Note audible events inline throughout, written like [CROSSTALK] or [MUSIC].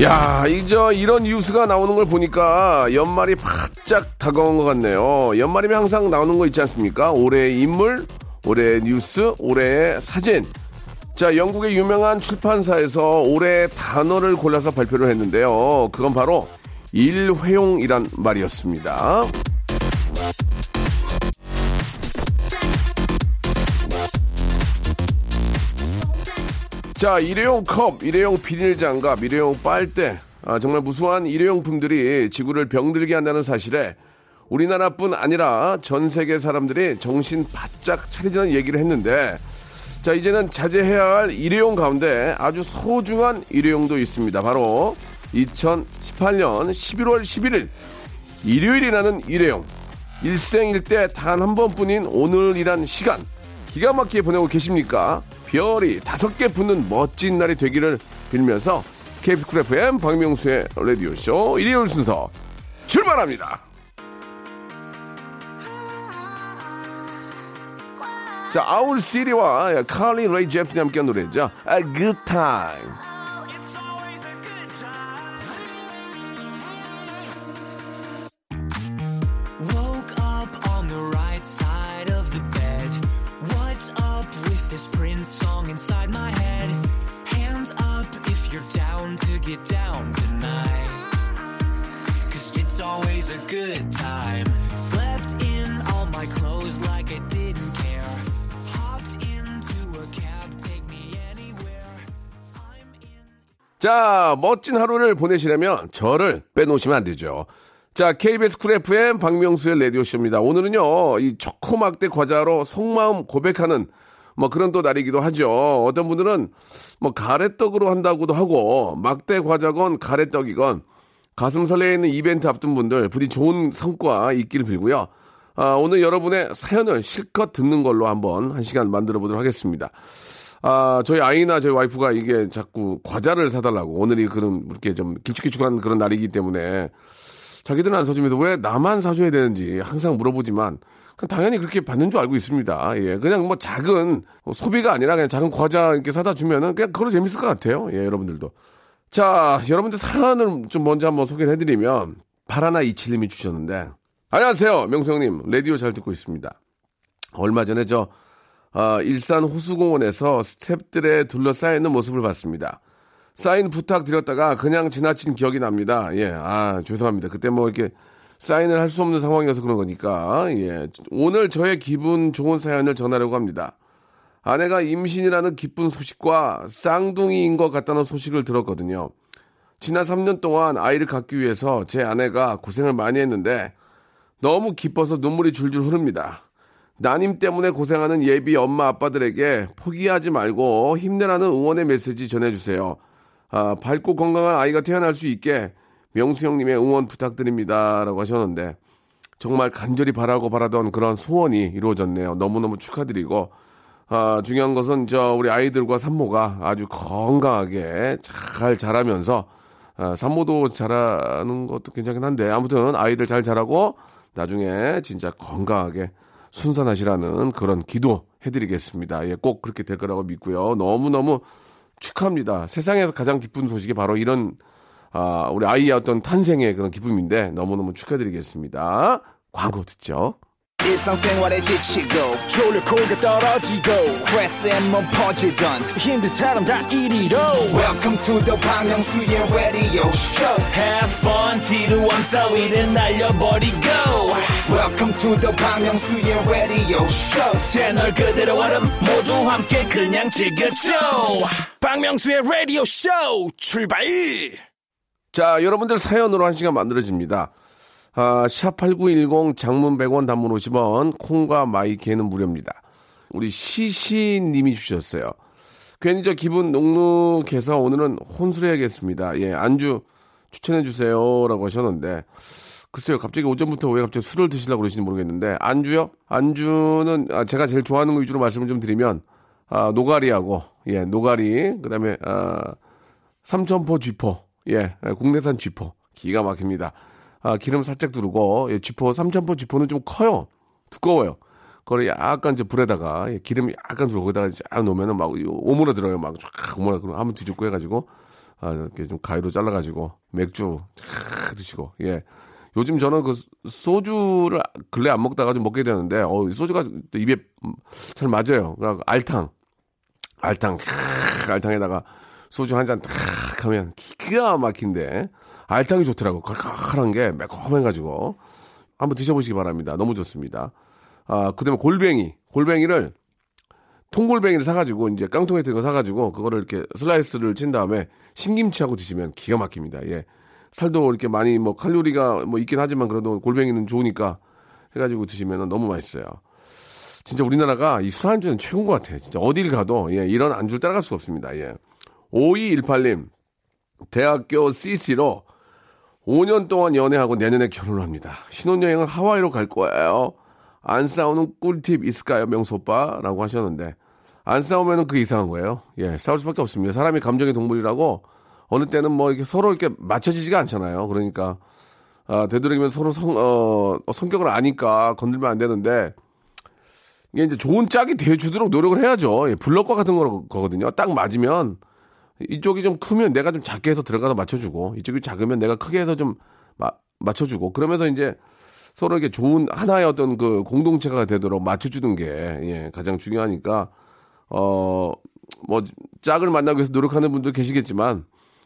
야, 이제 이런 뉴스가 나오는 걸 보니까 연말이 바짝 다가온 것 같네요. 연말이면 항상 나오는 거 있지 않습니까? 올해의 인물, 올해의 뉴스, 올해의 사진. 자, 영국의 유명한 출판사에서 올해의 단어를 골라서 발표를 했는데요. 그건 바로 일회용이란 말이었습니다. 자, 일회용 컵, 일회용 비닐 장갑, 일회용 빨대, 아, 정말 무수한 일회용품들이 지구를 병들게 한다는 사실에 우리나라뿐 아니라 전 세계 사람들이 정신 바짝 차리자는 얘기를 했는데 자, 이제는 자제해야 할 일회용 가운데 아주 소중한 일회용도 있습니다. 바로 2018년 11월 11일 일요일이라는 일회용. 일생일대 단 한 번뿐인 오늘이란 시간 기가 막히게 보내고 계십니까? 별이 다섯 개 붙는 멋진 날이 되기를 빌면서 KBS Cool FM 박명수의 라디오쇼 일요일 순서 출발합니다. 자, 아울 시리와 칼리 레이 잽슨이 함께한 노래죠. A Good Time. 자, 멋진 하루를 보내시려면 저를 빼놓으시면 안 되죠. 자, KBS Cool FM 박명수의 라디오쇼입니다. 오늘은요, 이 초코막대 과자로 속마음 고백하는 뭐 그런 또 날이기도 하죠. 어떤 분들은 뭐 가래떡으로 한다고도 하고, 막대 과자건 가래떡이건 가슴 설레이는 이벤트 앞둔 분들 부디 좋은 성과 있기를 빌고요. 아, 오늘 여러분의 사연을 실컷 듣는 걸로 한번 한 시간 만들어 보도록 하겠습니다. 아, 저희 아이나 저희 와이프가 이게 자꾸 과자를 사달라고 오늘이 그런 이렇게 좀 길쭉길쭉한 그런 날이기 때문에 자기들은 안 사주면서 왜 나만 사줘야 되는지 항상 물어보지만 당연히 그렇게 받는 줄 알고 있습니다. 예, 그냥 뭐 작은 소비가 아니라 그냥 작은 과자 이렇게 사다 주면은 그냥 그걸로 재밌을 것 같아요. 예, 여러분들도. 자, 여러분들 사연을 좀 먼저 한번 소개를 해드리면 바라나 이칠님이 주셨는데 안녕하세요, 명수 형님 라디오 잘 듣고 있습니다. 얼마 전에 저 아, 일산 호수공원에서 스탭들의 둘러싸여 있는 모습을 봤습니다. 사인 부탁드렸다가 그냥 지나친 기억이 납니다. 예, 아, 죄송합니다. 그때 뭐 이렇게 사인을 할 수 없는 상황이어서 그런 거니까. 예, 오늘 저의 기분 좋은 사연을 전하려고 합니다. 아내가 임신이라는 기쁜 소식과 쌍둥이인 것 같다는 소식을 들었거든요. 지난 3년 동안 아이를 갖기 위해서 제 아내가 고생을 많이 했는데 너무 기뻐서 눈물이 줄줄 흐릅니다. 나님 때문에 고생하는 예비 엄마 아빠들에게 포기하지 말고 힘내라는 응원의 메시지 전해주세요. 아, 밝고 건강한 아이가 태어날 수 있게 명수 형님의 응원 부탁드립니다. 라고 하셨는데 정말 간절히 바라고 바라던 그런 소원이 이루어졌네요. 너무너무 축하드리고 아, 중요한 것은 저 우리 아이들과 산모가 아주 건강하게 잘 자라면서 아, 산모도 자라는 것도 괜찮긴 한데 아무튼 아이들 잘 자라고 나중에 진짜 건강하게 순산하시라는 그런 기도 해드리겠습니다. 예, 꼭 그렇게 될 거라고 믿고요. 너무너무 축하합니다. 세상에서 가장 기쁜 소식이 바로 이런, 아, 우리 아이의 어떤 탄생의 그런 기쁨인데 너무너무 축하드리겠습니다. 광고 듣죠. 일상생활에 지치고, 졸려 코가 떨어지고, 스트레스에 몸 퍼지던, 힘든 사람 다 이리로. welcome to the Bang Myung-soo's radio show. Have fun 지루함 따위를 날려버리고. Welcome to the Bang Myung-soo's radio show. 채널 그대로 얼음 모두 함께 그냥 즐겨줘. 박명수의 라디오 쇼 출발! 자, 여러분들 사연으로 한 시간 만들어집니다. 아, 샵8910 장문 100원 단문 50원, 콩과 마이케는 무료입니다. 우리 시시님이 주셨어요. 괜히 저 기분 눅눅해서 오늘은 혼술해야겠습니다. 예, 안주 추천해 주세요 라고 하셨는데 글쎄요, 갑자기 오전부터 왜 갑자기 술을 드시려고 그러시는지 모르겠는데 안주요? 안주는 아, 제가 제일 좋아하는 거 위주로 말씀을 좀 드리면 아, 노가리하고 예, 노가리 그 다음에 아, 삼천포 쥐포 예, 예, 국내산 쥐포 기가 막힙니다. 아, 기름 살짝 두르고 예, 쥐포 삼천포 쥐포는 좀 커요, 두꺼워요. 그걸 약간 이제 불에다가 예, 기름 약간 두르고 거기다가 쫙 놓으면은 막 오므라 들어요, 막 쫙 오므라 그럼 한번 뒤집고 해가지고 아, 이렇게 좀 가위로 잘라가지고 맥주 쫙 드시고 예. 요즘 저는 그 소주를 근래 안 먹다가 좀 먹게 되는데 어 소주가 또 입에 잘 맞아요. 그래서 알탕 알탕 캬, 알탕에다가 소주 한 잔 탁 하면 기가 막힌데 알탕이 좋더라고. 칼칼한 게 매콤해가지고 한번 드셔보시기 바랍니다. 너무 좋습니다. 아 그 다음에 골뱅이 골뱅이를 통골뱅이를 사가지고 이제 깡통에 든거 사가지고 그거를 이렇게 슬라이스를 친 다음에 신김치하고 드시면 기가 막힙니다. 예. 살도 이렇게 많이 뭐 칼로리가 뭐 있긴 하지만 그래도 골뱅이는 좋으니까 해가지고 드시면 너무 맛있어요. 진짜 우리나라가 이 술 안주는 최고인 것 같아요. 진짜 어딜 가도 예, 이런 안주를 따라갈 수가 없습니다. 예. 5218님 대학교 CC로 5년 동안 연애하고 내년에 결혼을 합니다. 신혼여행은 하와이로 갈 거예요. 안 싸우는 꿀팁 있을까요, 명수 오빠? 라고 하셨는데, 안 싸우면은 그게 이상한 거예요. 예, 싸울 수밖에 없습니다. 사람이 감정의 동물이라고 어느 때는 뭐 이렇게 서로 이렇게 맞춰지지가 않잖아요. 그러니까, 아, 되도록이면 서로 성, 어, 성격을 아니까 건들면 안 되는데, 이게 이제 좋은 짝이 돼주도록 노력을 해야죠. 예, 블럭과 같은 거, 거거든요. 딱 맞으면, 이쪽이 좀 크면 내가 좀 작게 해서 들어가서 맞춰주고, 이쪽이 작으면 내가 크게 해서 좀 마, 맞춰주고, 그러면서 이제 서로 이게 좋은 하나의 어떤 그 공동체가 되도록 맞춰주는 게, 예, 가장 중요하니까, 어, 뭐, 짝을 만나기 위해서 노력하는 분도 계시겠지만,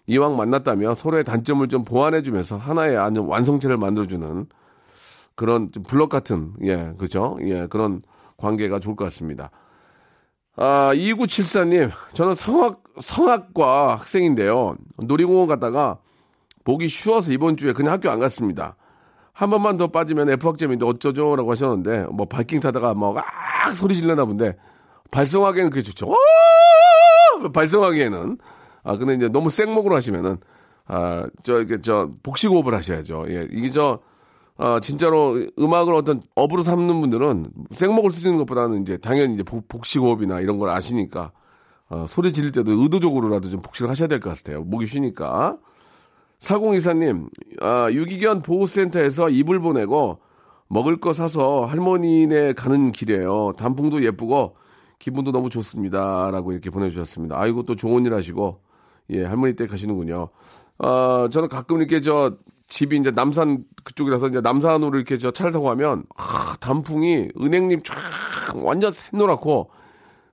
이왕 만났다면 서로의 단점을 좀 보완해주면서 하나의 완성체를 만들어주는 그런 좀 블럭 같은, 예, 그죠? 예, 그런 관계가 좋을 것 같습니다. 아, 2974님, 저는 성악, 성악과 학생인데요. 놀이공원 갔다가 보기 쉬워서 이번 주에 그냥 학교 안 갔습니다. 한 번만 더 빠지면 F학점인데 어쩌죠? 라고 하셨는데, 뭐, 바이킹 타다가 뭐, 악! 소리 질려나 본데, 발성하기에는 그게 좋죠. 오! 발성하기에는. 아, 근데 이제 너무 생목으로 하시면은, 아, 저, 이렇게, 저, 복식호흡을 하셔야죠. 예, 이게 저, 아, 진짜로 음악을 어떤 업으로 삼는 분들은 생목을 쓰시는 것보다는 이제 당연히 이제 복, 복식호흡이나 이런 걸 아시니까, 어, 소리 지를 때도 의도적으로라도 좀 복식을 하셔야 될 것 같아요. 목이 쉬니까. 사공이사님, 아, 유기견 보호센터에서 이불 보내고 먹을 거 사서 할머니네 가는 길이에요. 단풍도 예쁘고 기분도 너무 좋습니다. 라고 이렇게 보내주셨습니다. 아이고, 또 좋은 일 하시고, 예, 할머니 댁 가시는군요. 아, 저는 가끔 이렇게 저 집이 이제 남산 그쪽이라서 이제 남산으로 이렇게 저 차를 타고 가면, 아, 단풍이 은행잎 쫙 완전 샛노랗고,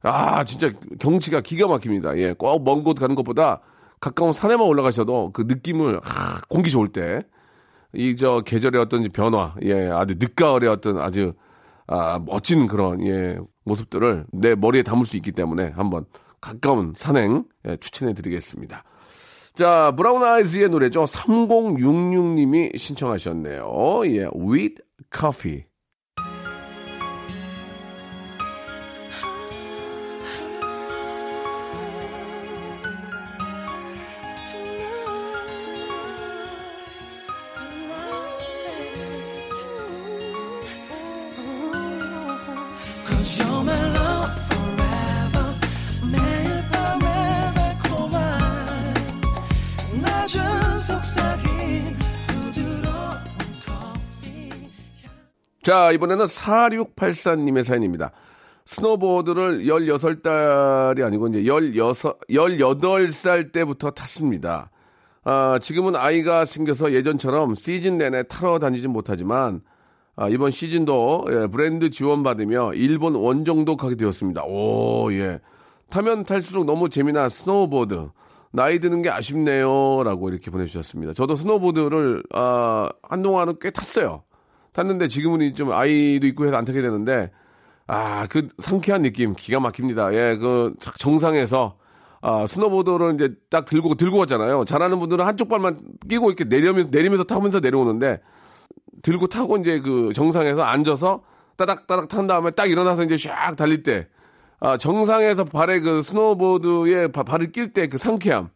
아, 진짜 경치가 기가 막힙니다. 예, 꼭 먼 곳 가는 것보다 가까운 산에만 올라가셔도 그 느낌을, 아, 공기 좋을 때, 이 저 계절의 어떤 변화, 예, 아주 늦가을의 어떤 아주 아, 멋진 그런 예, 모습들을 내 머리에 담을 수 있기 때문에 한번 가까운 산행 예, 추천해 드리겠습니다. 자, 브라운 아이즈의 노래죠. 3066님이 신청하셨네요. 예, with coffee. 자, 이번에는 4684님의 사연입니다. 스노보드를 16달이 아니고 이제 16, 18살 때부터 탔습니다. 아, 지금은 아이가 생겨서 예전처럼 시즌 내내 타러 다니진 못하지만 아, 이번 시즌도 예, 브랜드 지원받으며 일본 원정도 가게 되었습니다. 오, 예. 타면 탈수록 너무 재미난 스노우보드. 나이 드는 게 아쉽네요. 라고 이렇게 보내주셨습니다. 저도 스노우보드를, 아, 한동안은 꽤 탔어요. 탔는데 지금은 좀 아이도 있고 해서 안 타게 되는데, 아, 그 상쾌한 느낌 기가 막힙니다. 예, 그 정상에서, 아, 스노보드를 이제 딱 들고, 들고 갔잖아요. 잘하는 분들은 한쪽 발만 끼고 이렇게 내리면서, 내리면서 타면서 내려오는데, 들고 타고 이제 그 정상에서 앉아서 따닥 따닥 탄 다음에 딱 일어나서 이제 샥 달릴 때, 아, 정상에서 발에 그 스노보드에 바- 발을 낄 때 그 상쾌함.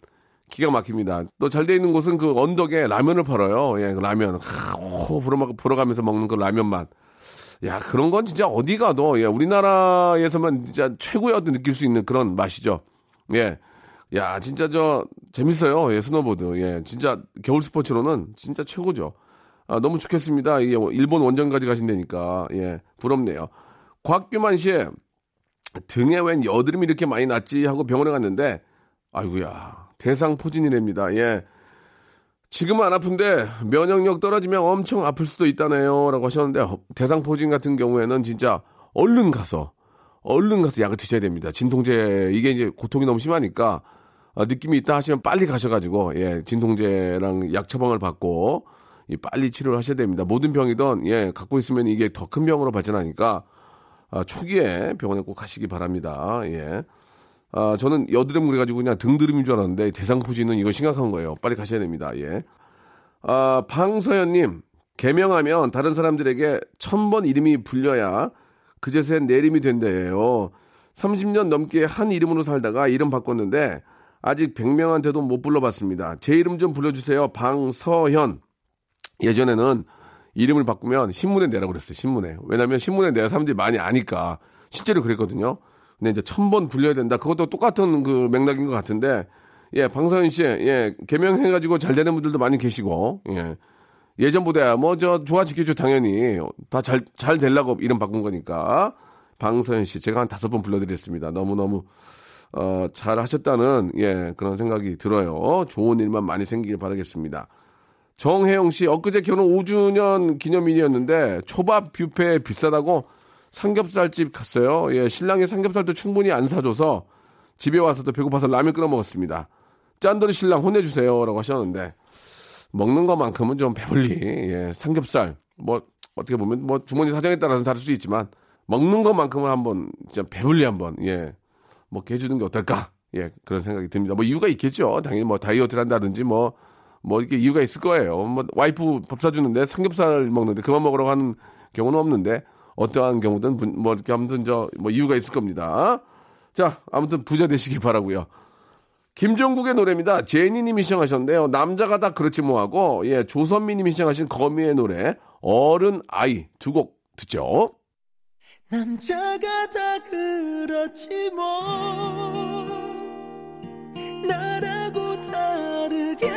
기가 막힙니다. 또 잘 돼 있는 곳은 그 언덕에 라면을 팔아요. 예, 그 라면. 하, 호, 불어, 불어가면서 먹는 그 라면 맛. 야, 그런 건 진짜 어디 가도, 예, 우리나라에서만 진짜 최고의 어떤 느낄 수 있는 그런 맛이죠. 예. 야, 진짜 저, 재밌어요. 예, 스노보드. 예, 진짜 겨울 스포츠로는 진짜 최고죠. 아, 너무 좋겠습니다. 이게 일본 원정까지 가신다니까. 예, 부럽네요. 곽규만 씨, 등에 웬 여드름이 이렇게 많이 났지 하고 병원에 갔는데, 아이고야, 대상 포진이랍니다. 예. 지금은 안 아픈데 면역력 떨어지면 엄청 아플 수도 있다네요. 라고 하셨는데 어, 대상 포진 같은 경우에는 진짜 얼른 가서 얼른 가서 약을 드셔야 됩니다. 진통제 이게 이제 고통이 너무 심하니까 어, 느낌이 있다 하시면 빨리 가셔가지고 예 진통제랑 약 처방을 받고 이 빨리 치료를 하셔야 됩니다. 모든 병이든 예 갖고 있으면 이게 더 큰 병으로 발전하니까 아, 초기에 병원에 꼭 가시기 바랍니다. 예. 아, 저는 여드름 그래가지고 그냥 등드름인 줄 알았는데 대상포진은 이거 심각한 거예요. 빨리 가셔야 됩니다. 예. 아, 방서연님, 개명하면 다른 사람들에게 천 번 이름이 불려야 그제서야 내 이름이 된대요. 30년 넘게 한 이름으로 살다가 이름 바꿨는데 아직 100명한테도 못 불러봤습니다. 제 이름 좀 불러주세요. 방서현. 예전에는 이름을 바꾸면 신문에 내라고 그랬어요. 신문에. 왜냐면 신문에 내야 사람들이 많이 아니까. 실제로 그랬거든요. 근데 이제 천 번 불려야 된다. 그것도 똑같은 그 맥락인 것 같은데, 예, 방서현 씨, 예, 개명해가지고 잘 되는 분들도 많이 계시고, 예. 예전보다 뭐 저 좋아지겠죠, 당연히. 다 잘, 잘 되려고 이름 바꾼 거니까. 방서현 씨, 제가 한 다섯 번 불러드렸습니다. 너무 너무, 어, 잘 하셨다는, 예, 그런 생각이 들어요. 좋은 일만 많이 생기길 바라겠습니다. 정혜영 씨, 엊그제 결혼 5주년 기념일이었는데 초밥 뷔페 비싸다고 삼겹살집 갔어요. 예, 신랑이 삼겹살도 충분히 안 사줘서 집에 와서 도 배고파서 라면 끓여 먹었습니다. 짠돌이 신랑 혼내주세요 라고 하셨는데 먹는 것만큼은 좀 배불리 예, 삼겹살 뭐 어떻게 보면 뭐 주머니 사정에 따라서 다를 수 있지만 먹는 것만큼은 한번 진짜 배불리 한번 예 먹게 해주는 게 어떨까 예 그런 생각이 듭니다. 뭐 이유가 있겠죠. 당연히 뭐 다이어트를 한다든지 뭐 뭐 이렇게 이유가 있을 거예요. 뭐 와이프 밥 사주는데 삼겹살 먹는데 그만 먹으라고 하는 경우는 없는데 어떠한 경우든 분- 뭐 이렇게 아무튼 저 뭐 이유가 있을 겁니다. 자 아무튼 부자 되시기 바라고요. 김종국의 노래입니다. 제니님이 시청하셨는데요. 남자가 다 그렇지 뭐하고 예 조선미님이 시청하신 거미의 노래 어른 아이 두 곡 듣죠. 남자가 다 그렇지 뭐 나라고 다르겠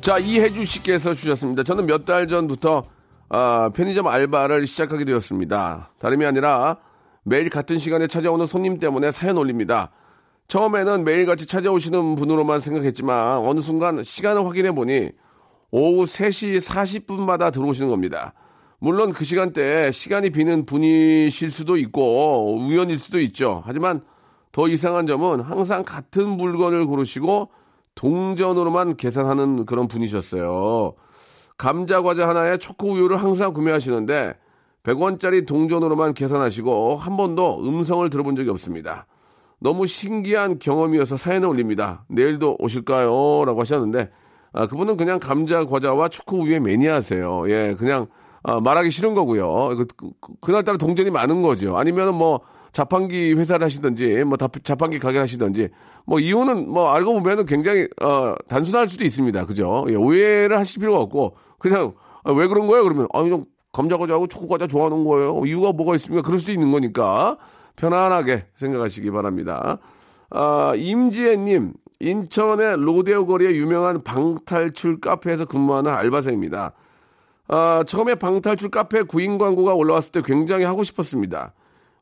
자, 이혜주 씨께서 주셨습니다. 저는 몇 달 전부터 아, 편의점 알바를 시작하게 되었습니다. 다름이 아니라 매일 같은 시간에 찾아오는 손님 때문에 사연 올립니다. 처음에는 매일같이 찾아오시는 분으로만 생각했지만 어느 순간 시간을 확인해 보니 오후 3시 40분마다 들어오시는 겁니다. 물론 그 시간대에 시간이 비는 분이실 수도 있고 우연일 수도 있죠. 하지만 더 이상한 점은 항상 같은 물건을 고르시고 동전으로만 계산하는 그런 분이셨어요. 감자 과자 하나에 초코 우유를 항상 구매하시는데 100원짜리 동전으로만 계산하시고 한 번도 음성을 들어본 적이 없습니다. 너무 신기한 경험이어서 사연을 올립니다. 내일도 오실까요? 라고 하셨는데 아, 그분은 그냥 감자 과자와 초코 우유의 매니아세요. 예, 그냥 아, 말하기 싫은 거고요. 그, 그, 그날따라 동전이 많은 거죠. 아니면은 뭐 자판기 회사를 하시든지 뭐 자판기 가게를 하시든지 뭐 이유는 뭐 알고 보면은 굉장히 어, 단순할 수도 있습니다. 그죠? 예, 오해를 하실 필요가 없고 그냥 아, 왜 그런 거예요? 그러면 아 그냥 감자 과자하고 초코 과자 좋아하는 거예요. 이유가 뭐가 있습니까? 그럴 수 있는 거니까 편안하게 생각하시기 바랍니다. 아, 임지혜님, 인천의 로데오 거리에 유명한 방탈출 카페에서 근무하는 알바생입니다. 아, 처음에 방탈출 카페 구인 광고가 올라왔을 때 굉장히 하고 싶었습니다.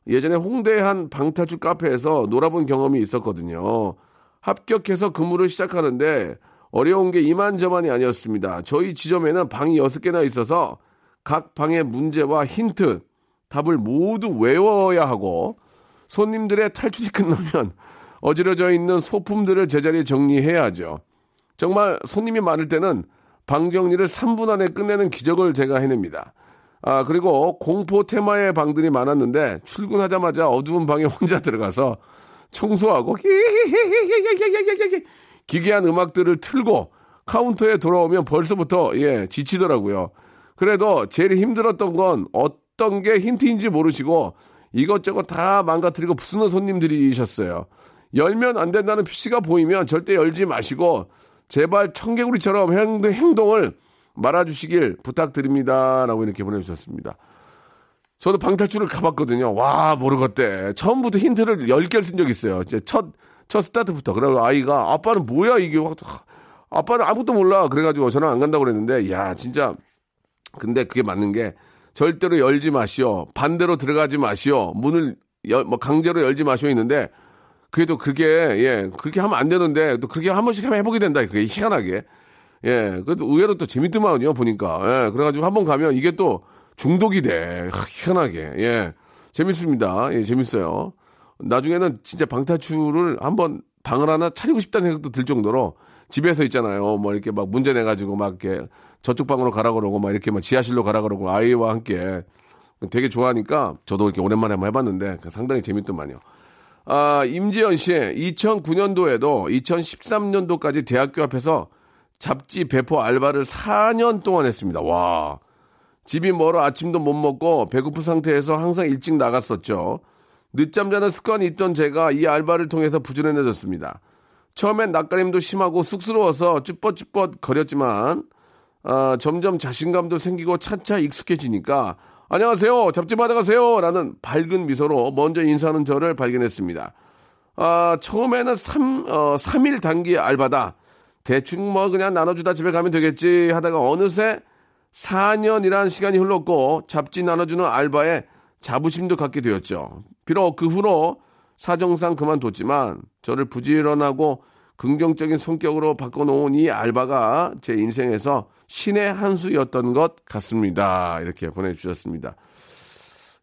예전에 홍대의 한 방탈출 카페에서 놀아본 경험이 있었거든요. 합격해서 근무를 시작하는데 어려운 게 이만저만이 아니었습니다. 저희 지점에는 방이 6개나 있어서 각 방의 문제와 힌트, 답을 모두 외워야 하고 손님들의 탈출이 끝나면 어지러져 있는 소품들을 제자리에 정리해야죠. 정말 손님이 많을 때는 방 정리를 3분 안에 끝내는 기적을 제가 해냅니다. 아, 그리고 공포 테마의 방들이 많았는데 출근하자마자 어두운 방에 [LAUGHS] 혼자 들어가서 청소하고 기괴한 음악들을 틀고 카운터에 돌아오면 벌써부터 예, 지치더라고요. 그래도 제일 힘들었던 건 어떤 게 힌트인지 모르시고 이것저것 다 망가뜨리고 부수는 손님들이셨어요. 열면 안 된다는 표시가 보이면 절대 열지 마시고 제발 청개구리처럼 행동을 말아주시길 부탁드립니다. 라고 이렇게 보내주셨습니다. 저도 방탈출을 가봤거든요. 와, 모르겠대. 처음부터 힌트를 10개를 쓴 적이 있어요. 이제 첫, 첫 스타트부터. 그래고 아이가, 아빠는 뭐야, 이게. 아빠는 아무것도 몰라. 그래가지고 저는 안 간다고 그랬는데, 야, 진짜. 근데 그게 맞는 게, 절대로 열지 마시오. 반대로 들어가지 마시오. 문을, 여, 뭐, 강제로 열지 마시오. 있는데, 그게 또 그게, 예, 그렇게 하면 안 되는데, 또 그렇게 한 번씩 하면 해보게 된다. 그게 희한하게. 예, 그래도 의외로 또 재밌더만요, 보니까. 예, 그래가지고 한번 가면 이게 또 중독이 돼. 희한하게. 예, 재밌습니다. 예, 재밌어요. 나중에는 진짜 방탈출을 한번 방을 하나 차리고 싶다는 생각도 들 정도로 집에서 있잖아요. 뭐 이렇게 막 문제 내가지고 막 이렇게 저쪽 방으로 가라 그러고 막 이렇게 막 지하실로 가라 그러고 아이와 함께 되게 좋아하니까 저도 이렇게 오랜만에 한번 해봤는데 상당히 재밌더만요. 아, 임지연 씨, 2009년도에도 2013년도까지 대학교 앞에서 잡지 배포 알바를 4년 동안 했습니다. 와. 집이 멀어 아침도 못 먹고 배고픈 상태에서 항상 일찍 나갔었죠. 늦잠 자는 습관이 있던 제가 이 알바를 통해서 부지런해졌습니다. 처음엔 낯가림도 심하고 쑥스러워서 쭈뼛쭈뼛 거렸지만 어, 점점 자신감도 생기고 차차 익숙해지니까 안녕하세요 잡지 받아가세요 라는 밝은 미소로 먼저 인사하는 저를 발견했습니다. 아, 처음에는 3, 어, 3일 단기 알바다. 대충 뭐 그냥 나눠주다 집에 가면 되겠지 하다가 어느새 4년이란 시간이 흘렀고 잡지 나눠주는 알바에 자부심도 갖게 되었죠. 비록 그 후로 사정상 그만뒀지만 저를 부지런하고 긍정적인 성격으로 바꿔놓은 이 알바가 제 인생에서 신의 한 수였던 것 같습니다. 이렇게 보내주셨습니다.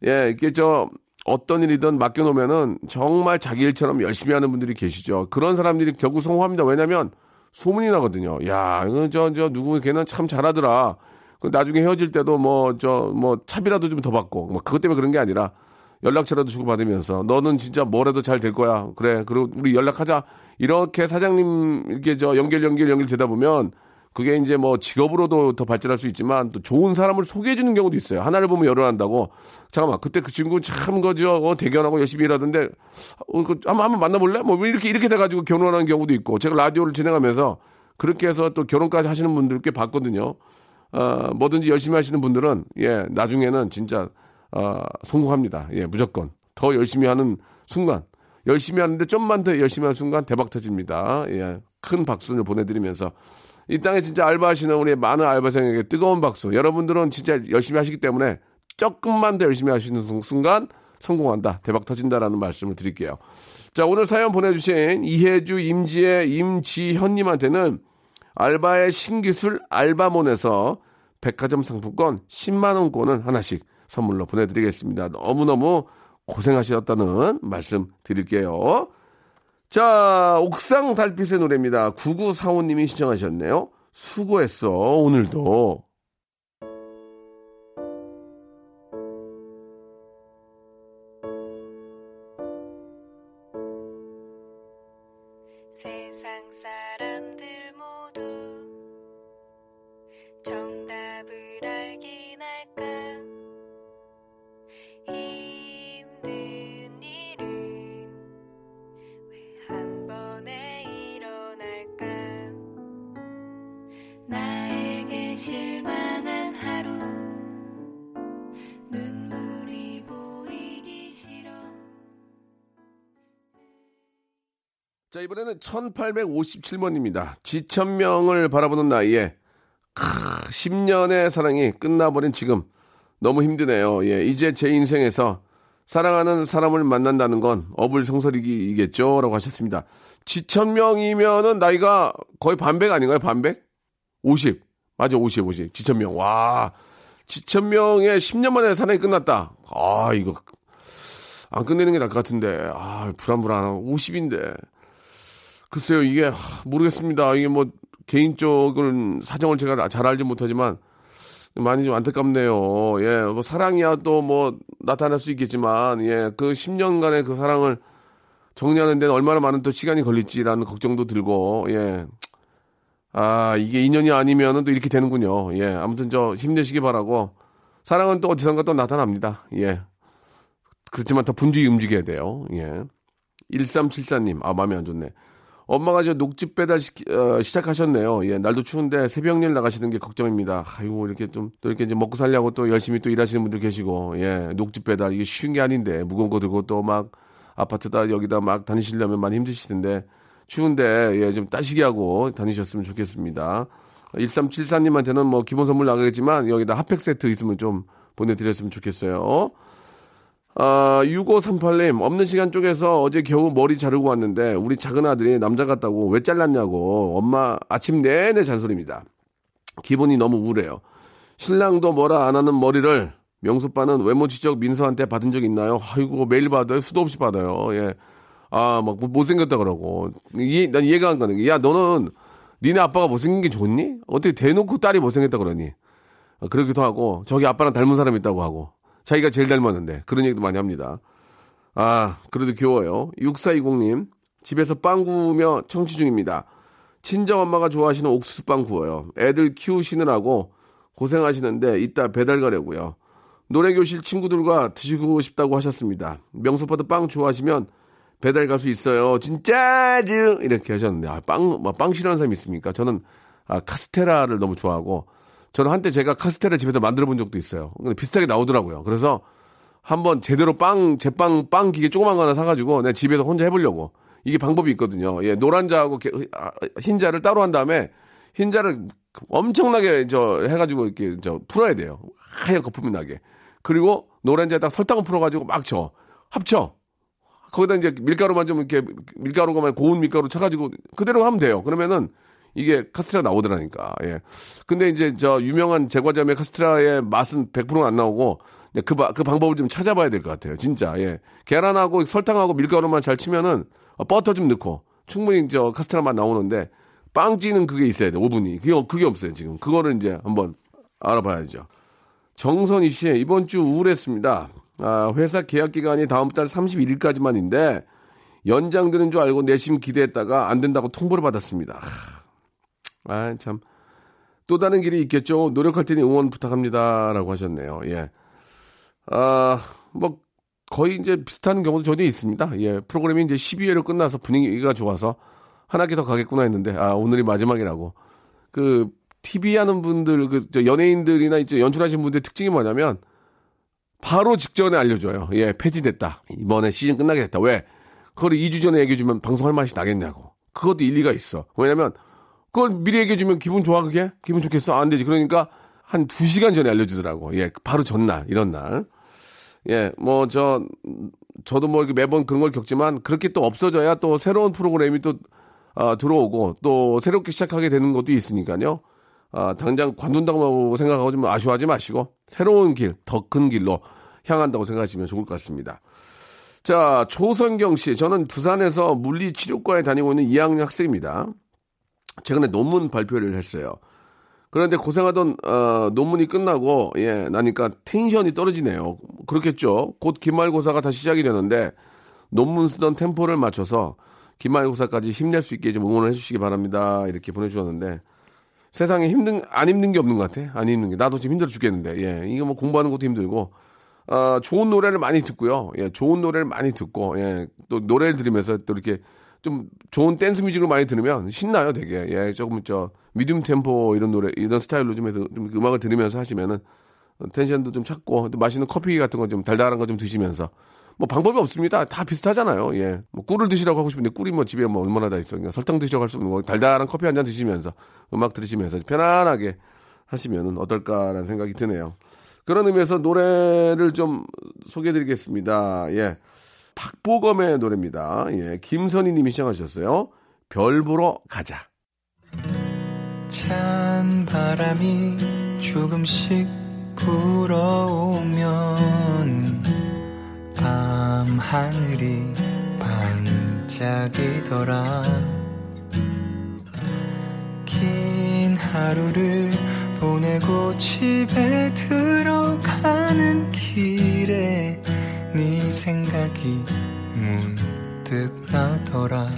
예, 이게 저 어떤 일이든 맡겨놓으면은 정말 자기 일처럼 열심히 하는 분들이 계시죠. 그런 사람들이 결국 성공합니다. 왜냐면 소문이 나거든요. 야, 이거 저, 저, 누구, 걔는 참 잘하더라. 그 나중에 헤어질 때도 뭐, 저, 뭐, 차비라도 좀 더 받고, 뭐, 그것 때문에 그런 게 아니라 연락처라도 주고받으면서 너는 진짜 뭐라도 잘 될 거야. 그래. 그리고 우리 연락하자. 이렇게 사장님, 이렇게 저 연결, 연결, 연결 되다 보면 그게 이제 뭐 직업으로도 더 발전할 수 있지만 또 좋은 사람을 소개해 주는 경우도 있어요. 하나를 보면 열을 한다고. 잠깐만, 그때 그 친구 참 거죠. 어, 대견하고 열심히 일하던데, 어, 그, 한번, 한번 만나볼래? 뭐 이렇게, 이렇게 돼가지고 결혼하는 경우도 있고. 제가 라디오를 진행하면서 그렇게 해서 또 결혼까지 하시는 분들 꽤 봤거든요. 어, 뭐든지 열심히 하시는 분들은, 예, 나중에는 진짜, 어, 성공합니다. 예, 무조건. 더 열심히 하는 순간. 열심히 하는데 좀만 더 열심히 하는 순간 대박 터집니다. 예, 큰 박수를 보내드리면서 이 땅에 진짜 알바하시는 우리 많은 알바생에게 뜨거운 박수. 여러분들은 진짜 열심히 하시기 때문에 조금만 더 열심히 하시는 순간 성공한다. 대박 터진다라는 말씀을 드릴게요. 자, 오늘 사연 보내주신 이혜주, 임지혜, 임지현님한테는 알바의 신기술 알바몬에서 백화점 상품권 10만원권을 하나씩 선물로 보내드리겠습니다. 너무너무 고생하셨다는 말씀 드릴게요. 자, 옥상 달빛의 노래입니다. 9945님이 신청하셨네요. 수고했어, 오늘도. 자, 이번에는 1857번입니다. 지천명을 바라보는 나이에, 크, 10년의 사랑이 끝나버린 지금. 너무 힘드네요. 예, 이제 제 인생에서 사랑하는 사람을 만난다는 건 어불성설이겠죠? 라고 하셨습니다. 지천명이면은 나이가 거의 반백 아닌가요? 반백? 50. 맞아, 50, 50. 지천명. 와. 지천명의 10년 만에 사랑이 끝났다. 아, 이거. 안 끝내는 게 나을 것 같은데. 아, 불안불안. 50인데. 글쎄요, 이게, 하, 모르겠습니다. 이게 뭐, 개인적인 사정을 제가 잘 알지 못하지만, 많이 좀 안타깝네요. 예, 뭐, 사랑이야 또 뭐, 나타날 수 있겠지만, 예, 그 10년간의 그 사랑을 정리하는 데는 얼마나 많은 또 시간이 걸릴지라는 걱정도 들고, 예. 아, 이게 인연이 아니면은 또 이렇게 되는군요. 예, 아무튼 저 힘내시기 바라고, 사랑은 또 어디선가 또 나타납니다. 예. 그렇지만 더 분주히 움직여야 돼요. 예. 1374님, 아, 마음에 안 좋네. 엄마가 저 녹즙 배달 시, 어, 시작하셨네요. 예, 날도 추운데 새벽일 나가시는 게 걱정입니다. 아이고, 이렇게 좀, 또 이렇게 이제 먹고 살려고 또 열심히 또 일하시는 분들 계시고, 예, 녹즙 배달, 이게 쉬운 게 아닌데, 무거운 거 들고 또 막 아파트다, 여기다 막 다니시려면 많이 힘드시던데, 추운데, 예, 좀 따시게 하고 다니셨으면 좋겠습니다. 1374님한테는 뭐 기본 선물 나가겠지만, 여기다 핫팩 세트 있으면 좀 보내드렸으면 좋겠어요. 아, 6538님, 없는 시간 쪽에서 어제 겨우 머리 자르고 왔는데, 우리 작은 아들이 남자 같다고 왜 잘랐냐고, 엄마 아침 내내 잔소리입니다. 기분이 너무 우울해요. 신랑도 뭐라 안 하는 머리를, 명수빠는 외모 지적 민서한테 받은 적 있나요? 아이고, 매일 받아요. 수도 없이 받아요. 예. 아, 막 못생겼다 그러고. 이해, 난 이해가 안 가는 게, 야, 너는 니네 아빠가 못생긴 게 좋니? 어떻게 대놓고 딸이 못생겼다 그러니? 어, 그러기도 하고, 저기 아빠랑 닮은 사람 있다고 하고. 자기가 제일 닮았는데 그런 얘기도 많이 합니다. 아 그래도 귀여워요. 6420님 집에서 빵 구우며 청취 중입니다. 친정 엄마가 좋아하시는 옥수수빵 구워요. 애들 키우시느라고 고생하시는데 이따 배달 가려고요. 노래 교실 친구들과 드시고 싶다고 하셨습니다. 명소파도 빵 좋아하시면 배달 갈 수 있어요. 진짜죠? 이렇게 하셨는데 아, 빵, 뭐, 빵 싫어하는 사람이 있습니까? 저는 아, 카스테라를 너무 좋아하고 저는 한때 제가 카스테라 집에서 만들어 본 적도 있어요. 비슷하게 나오더라고요. 그래서 한번 제대로 빵, 제빵, 빵 기계 조그만 거 하나 사가지고 내 집에서 혼자 해보려고. 이게 방법이 있거든요. 예, 노란 자하고 게- 아, 흰자를 따로 한 다음에 흰 자를 엄청나게 저 해가지고 이렇게 저 풀어야 돼요. 하얀 거품이 나게. 그리고 노란 자에다 설탕을 풀어가지고 막 쳐. 합쳐. 거기다 이제 밀가루만 좀 이렇게 밀가루가만 고운 밀가루 쳐가지고 그대로 하면 돼요. 그러면은 이게 카스테라 나오더라니까. 예. 근데 이제 저 유명한 제과점의 카스테라의 맛은 100%안 나오고 그, 바- 그 방법을 좀 찾아봐야 될 것 같아요. 진짜. 예. 계란하고 설탕하고 밀가루만 잘 치면은 어, 버터 좀 넣고 충분히 저 카스테라 맛 나오는데 빵 찌는 그게 있어야 돼. 오븐이. 그게, 그게 없어요. 지금. 그거를 이제 한번 알아봐야죠. 정선희 씨, 이번 주 우울했습니다. 아, 회사 계약 기간이 다음 달 31일까지만인데 연장되는 줄 알고 내심 기대했다가 안 된다고 통보를 받았습니다. 하, 아, 참. 또 다른 길이 있겠죠. 노력할 테니 응원 부탁합니다 라고 하셨네요. 예. 아, 뭐 거의 이제 비슷한 경우도 전혀 있습니다. 예. 프로그램이 이제 12회로 끝나서 분위기가 좋아서 한 학기 더 가겠구나 했는데 아, 오늘이 마지막이라고. 그 TV 하는 분들 그 저 연예인들이나 이제 연출하신 분들 특징이 뭐냐면 바로 직전에 알려줘요. 예, 폐지됐다. 이번에 시즌 끝나게 됐다. 왜? 그걸 2주 전에 얘기해주면 방송할 맛이 나겠냐고. 그것도 일리가 있어. 왜냐면, 그걸 미리 얘기해주면 기분 좋아, 그게? 기분 좋겠어? 안 되지. 그러니까 한 2시간 전에 알려주더라고. 예, 바로 전날, 이런 날. 예, 뭐, 저, 저도 뭐 매번 그런 걸 겪지만 그렇게 또 없어져야 또 새로운 프로그램이 또, 아, 들어오고 또 새롭게 시작하게 되는 것도 있으니까요. 아, 당장 관둔다고 생각하고 좀 아쉬워하지 마시고 새로운 길, 더 큰 길로 향한다고 생각하시면 좋을 것 같습니다. 자, 조선경 씨. 저는 부산에서 물리치료과에 다니고 있는 2학년 학생입니다. 최근에 논문 발표를 했어요. 그런데 고생하던 어, 논문이 끝나고 예 나니까 텐션이 떨어지네요. 그렇겠죠. 곧 기말고사가 다시 시작이 되는데 논문 쓰던 템포를 맞춰서 기말고사까지 힘낼 수 있게 좀 응원을 해주시기 바랍니다. 이렇게 보내주셨는데 세상에 힘든 안 힘든 게 없는 것 같아. 안 힘든 게 나도 지금 힘들어 죽겠는데 예 이거 뭐 공부하는 것도 힘들고 아 좋은 노래를 많이 듣고요. 예 좋은 노래를 많이 듣고 예또 노래를 들으면서 또 이렇게 좀 좋은 댄스 뮤직을 많이 들으면 신나요, 되게. 예, 조금 저 미디움 템포 이런 노래 이런 스타일로 좀 해서 좀 음악을 들으면서 하시면은 텐션도 좀 찾고 또 맛있는 커피 같은 거 좀 달달한 거 좀 드시면서 뭐 방법이 없습니다. 다 비슷하잖아요. 예. 뭐 꿀을 드시라고 하고 싶은데 꿀이 뭐 집에 뭐 얼마나 다 있어. 그냥 설탕 드시라고 할 수 없는 거 달달한 커피 한 잔 드시면서 음악 들으시면서 편안하게 하시면은 어떨까라는 생각이 드네요. 그런 의미에서 노래를 좀 소개해 드리겠습니다. 예. 박보검의 노래입니다. 예. 김선희 님이 시청하셨어요. 별 보러 가자. 찬 바람이 조금씩 불어오면 밤 하늘이 반짝이더라 긴 하루를 보내고 집에 들어가는 길에 네 생각이 문득 나더라.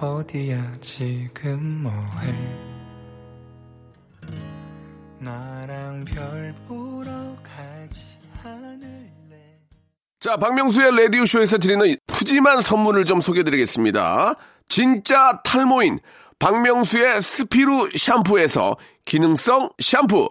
어디야 지금 뭐해? 나랑 별 보러 가지 않을래? 자, 박명수의 라디오쇼에서 드리는 푸짐한 선물을 좀 소개해드리겠습니다. 진짜 탈모인 박명수의 스피루 샴푸에서 기능성 샴푸,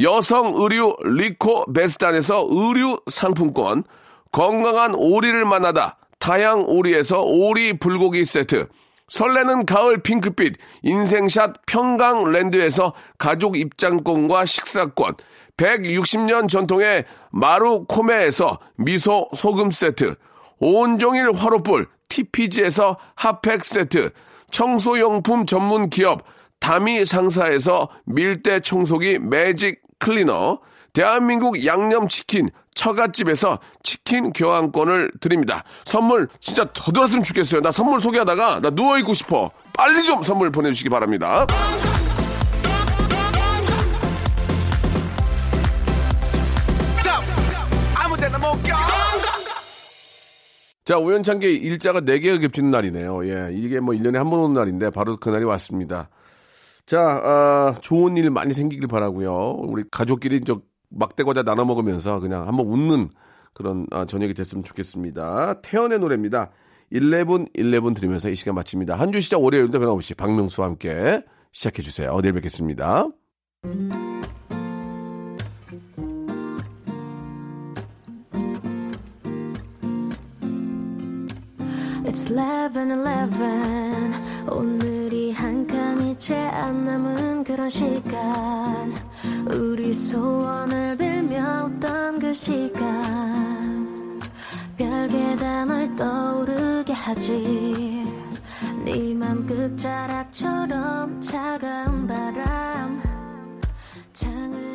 여성 의류 리코 베스탄에서 의류 상품권, 건강한 오리를 만나다 다양 오리에서 오리 불고기 세트, 설레는 가을 핑크빛 인생샷 평강랜드에서 가족 입장권과 식사권, 160년 전통의 마루코메에서 미소 소금 세트, 온종일 화로불 TPG에서 핫팩 세트, 청소용품 전문 기업 다미 상사에서 밀대 청소기 매직 클리너, 대한민국 양념치킨 처갓집에서 치킨 교환권을 드립니다. 선물 진짜 더 들었으면 좋겠어요. 나 선물 소개하다가 나 누워있고 싶어. 빨리 좀 선물 보내주시기 바랍니다. 자, 우연찮게 일자가 4개가 겹치는 날이네요. 예, 이게 뭐 1년에 한 번 오는 날인데 바로 그날이 왔습니다. 자, 아, 좋은 일 많이 생기길 바라고요. 우리 가족끼리 저 막대 과자 나눠 먹으면서 그냥 한번 웃는 그런 아, 저녁이 됐으면 좋겠습니다. 태연의 노래입니다. 11, 11 들으면서 이 시간 마칩니다. 한 주 시작 월요일도 변함없이 박명수와 함께 시작해 주세요. 내일 뵙겠습니다. It's 11, 11 오늘이 채 안 남은 그런 시간. 우리 소원을 빌며 웃던 그 시간. 별 계단을 떠오르게 하지. 네맘 끝자락처럼 차가운 바람. 창을